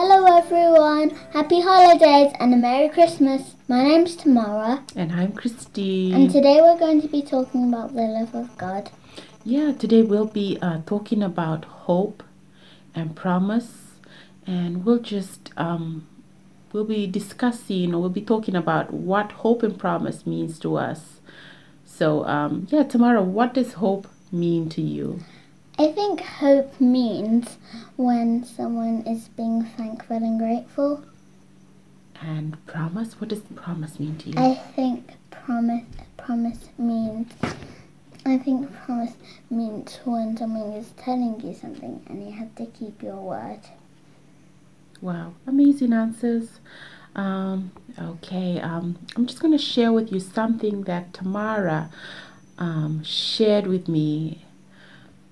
Hello everyone, happy holidays and a Merry Christmas. My name's Tamara And I'm Christy. and today we're going to be talking about the love of God. yeah, today we'll be uh, talking about hope and promise, and we'll just um, we'll be discussing or we'll be talking about what hope and promise means to us. So um, yeah, Tamara, what does hope mean to you? I think hope means when someone is being thankful and grateful. And promise, what does promise mean to you? I think promise promise means I think promise means when someone is telling you something and you have to keep your word. Wow, amazing answers. Um, okay, um, I'm just going to share with you something that Tamara um, shared with me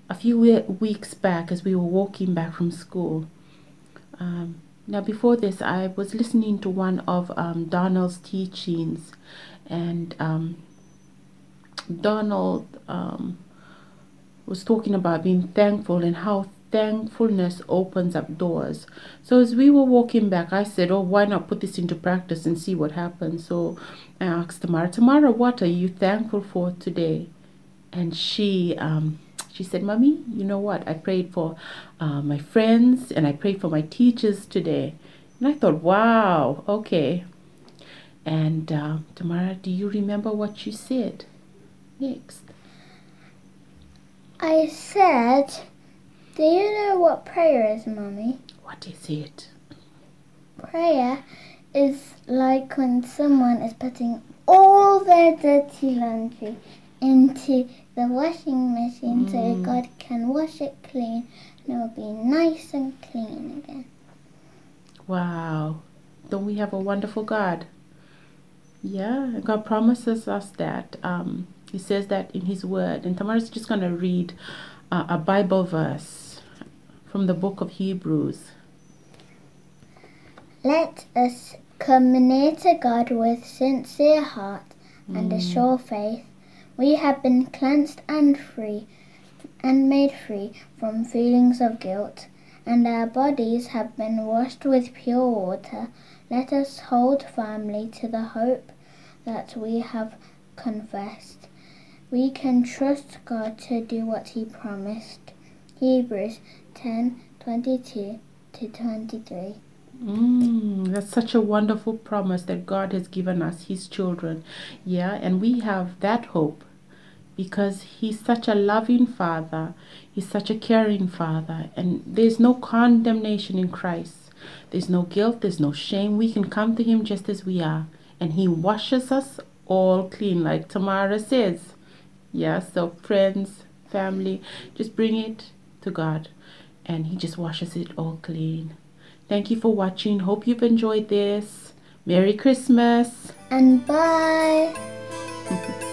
a few weeks back as we were walking back from school. Um, now, before this, I was listening to one of um, Donald's teachings, and um, Donald um, was talking about being thankful and how thankfulness opens up doors. So as we were walking back, I said, "Oh, why not put this into practice and see what happens?" So I asked Tamara, "Tamara, what are you thankful for today?" And she um, she said, "Mommy, you know what? I prayed for uh, my friends and I prayed for my teachers today." And I thought, "Wow, okay." And uh, Tamara, do you remember what you said next? I said, Do you know what prayer is, Mummy? What is it? Prayer is like when someone is putting all their dirty laundry into the washing machine so Mm. God can wash it clean and it will be nice and clean again. Wow. Don't we have a wonderful God? Yeah, God promises us that. Um, he says that in His Word. And Tamara's just going to read uh, a Bible verse from the book of Hebrews. Let us come near to God with sincere heart and a sure faith. We have been cleansed and free and made free from feelings of guilt, and our bodies have been washed with pure water. Let us hold firmly to the hope that we have confessed. We can trust God to do what He promised. Hebrews 10 22 to 23. Mm, that's such a wonderful promise that God has given us, His children. Yeah, and we have that hope because He's such a loving Father, He's such a caring Father, and there's no condemnation in Christ. There's no guilt, there's no shame. We can come to Him just as we are, and He washes us all clean, like Tamara says. Yeah, so friends, family, just bring it to God, and He just washes it all clean. Thank you for watching. Hope you've enjoyed this. Merry Christmas. And bye.